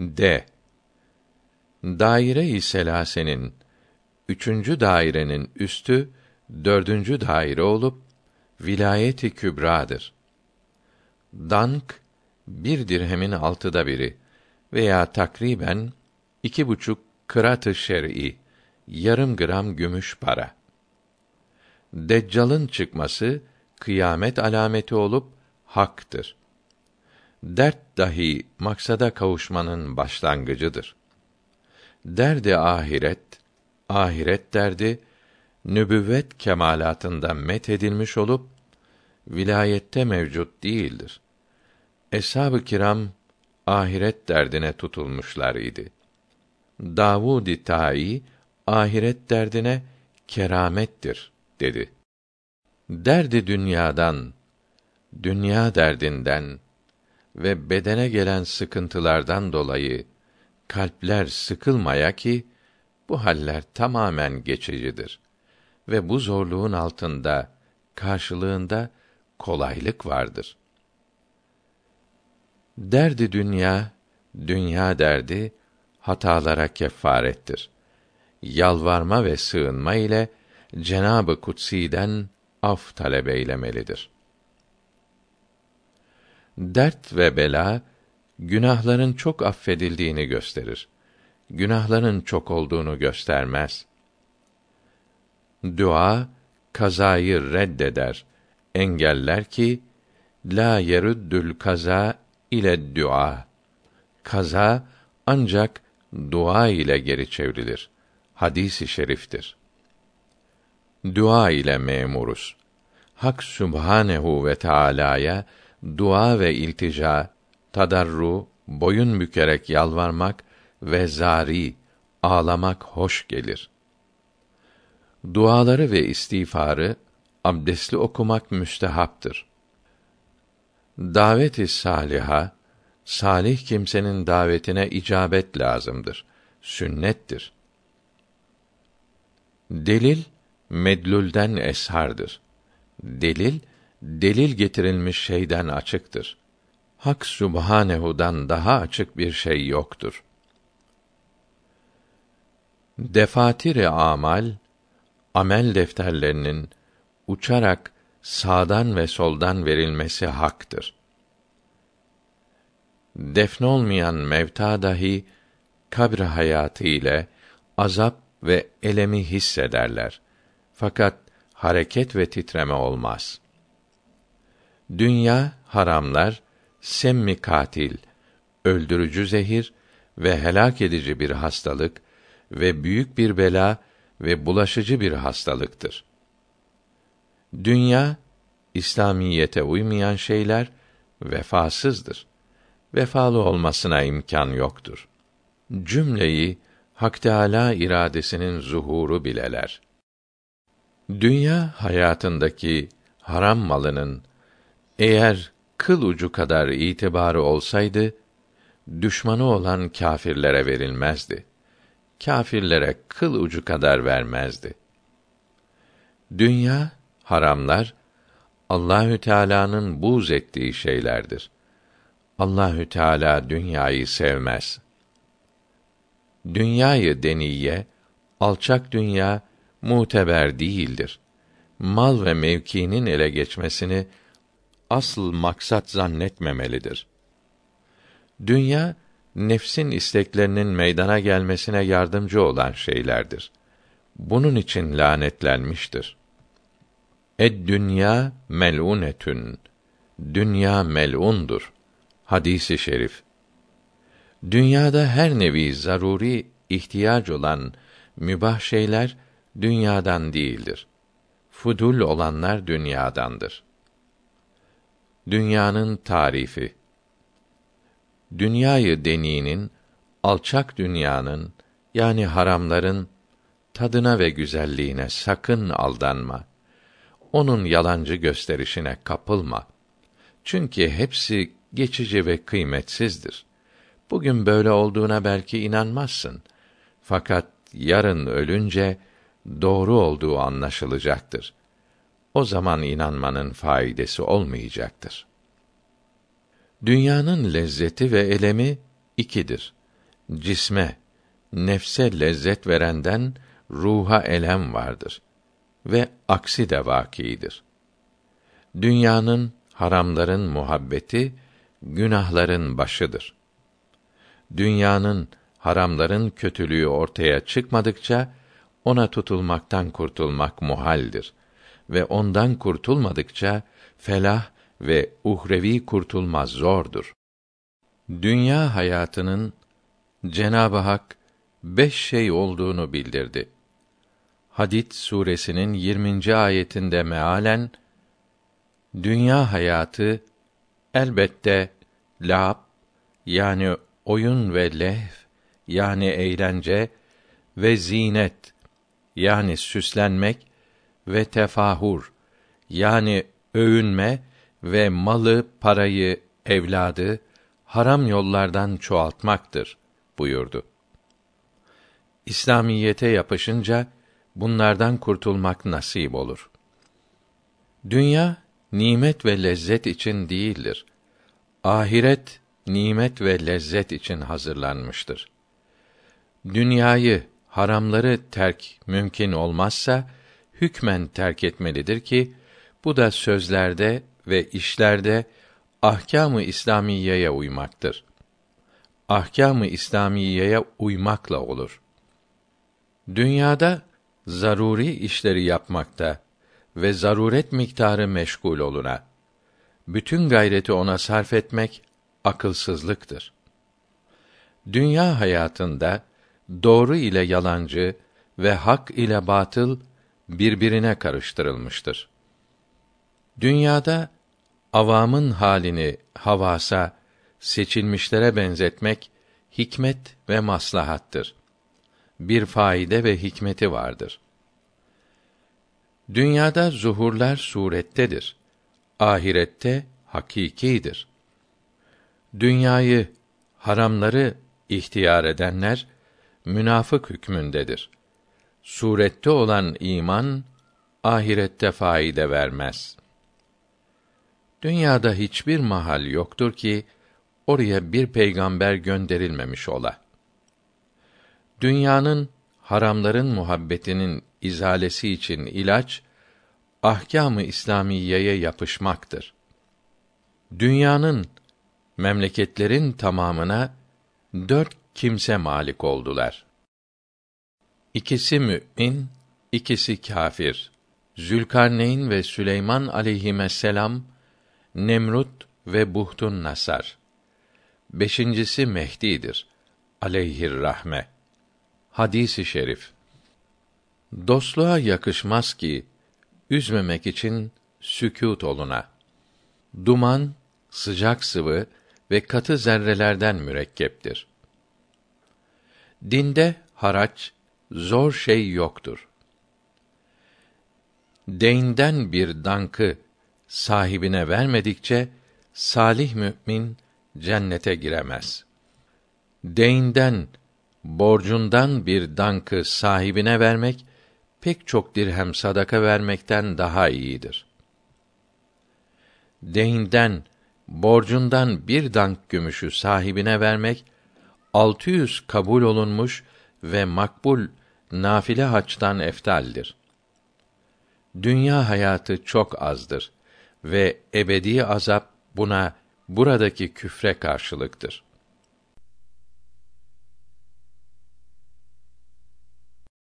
D. Daire-i selasenin üçüncü dairenin üstü dördüncü daire olup vilayeti kübradır. Dank bir dirhemin altıda biri veya takriben iki buçuk kıratı şer'i yarım gram gümüş para. Deccal'ın çıkması kıyamet alameti olup haktır. Dert dahi maksada kavuşmanın başlangıcıdır. Derdi ahiret, ahiret derdi nübüvvet kemalatında met edilmiş olup vilayette mevcut değildir. Eshab-ı kiram ahiret derdine tutulmuşlar idi. Davud-i Ta'i ahiret derdine keramettir dedi. Derdi dünyadan, dünya derdinden ve bedene gelen sıkıntılardan dolayı kalpler sıkılmaya ki bu haller tamamen geçicidir ve bu zorluğun altında karşılığında kolaylık vardır. Derdi dünya, dünya derdi hatalara kefarettir. Yalvarma ve sığınma ile Cenabı Kutsi'den af talep eylemelidir. Dert ve bela günahların çok affedildiğini gösterir. Günahların çok olduğunu göstermez. Dua kazayı reddeder, engeller ki la yeruddül kaza ile dua. Kaza ancak dua ile geri çevrilir. Hadisi şeriftir. Dua ile memuruz. Hak Sübhanehu ve Teala'ya dua ve iltica, tadarru, boyun bükerek yalvarmak ve zari, ağlamak hoş gelir. Duaları ve istiğfarı abdestli okumak müstehaptır. Davet-i saliha, salih kimsenin davetine icabet lazımdır. Sünnettir. Delil medlulden eshardır. Delil delil getirilmiş şeyden açıktır. Hak Sübhanehu'dan daha açık bir şey yoktur. Defatire amal amel defterlerinin uçarak sağdan ve soldan verilmesi haktır. Defnolmayan mevta dahi kabr hayatı ile azap ve elemi hissederler. Fakat hareket ve titreme olmaz. Dünya haramlar semmi katil, öldürücü zehir ve helak edici bir hastalık ve büyük bir bela ve bulaşıcı bir hastalıktır. Dünya İslamiyete uymayan şeyler vefasızdır. Vefalı olmasına imkan yoktur. Cümleyi Hak Teâlâ iradesinin zuhuru bileler. Dünya hayatındaki haram malının eğer kıl ucu kadar itibarı olsaydı düşmanı olan kâfirlere verilmezdi. Kâfirlere kıl ucu kadar vermezdi. Dünya haramlar Allahü Teala'nın buz ettiği şeylerdir. Allahü Teala dünyayı sevmez. Dünyayı deniye, alçak dünya muteber değildir. Mal ve mevkinin ele geçmesini asıl maksat zannetmemelidir. Dünya nefsin isteklerinin meydana gelmesine yardımcı olan şeylerdir. Bunun için lanetlenmiştir. Ed dünya melunetün. Dünya melundur. Hadisi şerif. Dünyada her nevi zaruri ihtiyaç olan mübah şeyler dünyadan değildir. Fudul olanlar dünyadandır. Dünyanın tarifi Dünyayı deninin, alçak dünyanın, yani haramların, tadına ve güzelliğine sakın aldanma. Onun yalancı gösterişine kapılma. Çünkü hepsi geçici ve kıymetsizdir. Bugün böyle olduğuna belki inanmazsın. Fakat yarın ölünce doğru olduğu anlaşılacaktır. O zaman inanmanın faydası olmayacaktır. Dünyanın lezzeti ve elemi ikidir. cisme, nefse lezzet verenden ruha elem vardır ve aksi de vakidir. Dünyanın haramların muhabbeti günahların başıdır. Dünyanın haramların kötülüğü ortaya çıkmadıkça ona tutulmaktan kurtulmak muhaldir ve ondan kurtulmadıkça felah ve uhrevi kurtulmaz zordur. Dünya hayatının Cenab-ı Hak beş şey olduğunu bildirdi. Hadid suresinin 20. ayetinde mealen dünya hayatı elbette lab yani oyun ve lehv yani eğlence ve zinet yani süslenmek ve tefahur yani övünme ve malı, parayı, evladı haram yollardan çoğaltmaktır buyurdu. İslamiyete yapışınca bunlardan kurtulmak nasip olur. Dünya nimet ve lezzet için değildir. Ahiret nimet ve lezzet için hazırlanmıştır. Dünyayı, haramları terk mümkün olmazsa hükmen terk etmelidir ki bu da sözlerde ve işlerde ahkâm-ı İslamiyeye uymaktır. Ahkâm-ı İslamiyeye uymakla olur. Dünyada zaruri işleri yapmakta ve zaruret miktarı meşgul oluna bütün gayreti ona sarf etmek akılsızlıktır. Dünya hayatında doğru ile yalancı ve hak ile batıl birbirine karıştırılmıştır. Dünyada avamın halini havasa, seçilmişlere benzetmek hikmet ve maslahattır. Bir faide ve hikmeti vardır. Dünyada zuhurlar surettedir. Ahirette hakikidir. Dünyayı, haramları ihtiyar edenler münafık hükmündedir. Surette olan iman ahirette faide vermez. Dünyada hiçbir mahal yoktur ki oraya bir peygamber gönderilmemiş ola. Dünyanın haramların muhabbetinin izalesi için ilaç ahkâm-ı İslamiyeye yapışmaktır. Dünyanın memleketlerin tamamına dört kimse malik oldular. İkisi mü'min, ikisi kâfir. Zülkarneyn ve Süleyman aleyhisselam Nemrut ve Buhtun Nasar. Beşincisi Mehdi'dir. Aleyhir rahme. Hadisi şerif. Dostluğa yakışmaz ki üzmemek için sükût oluna. Duman, sıcak sıvı ve katı zerrelerden mürekkeptir. Dinde haraç zor şey yoktur. Deynden bir dankı sahibine vermedikçe salih mümin cennete giremez. Deynden, borcundan bir dankı sahibine vermek pek çok dirhem sadaka vermekten daha iyidir. Deynden, borcundan bir dank gümüşü sahibine vermek 600 kabul olunmuş ve makbul nafile haçtan eftaldir. Dünya hayatı çok azdır ve ebedi azap buna buradaki küfre karşılıktır.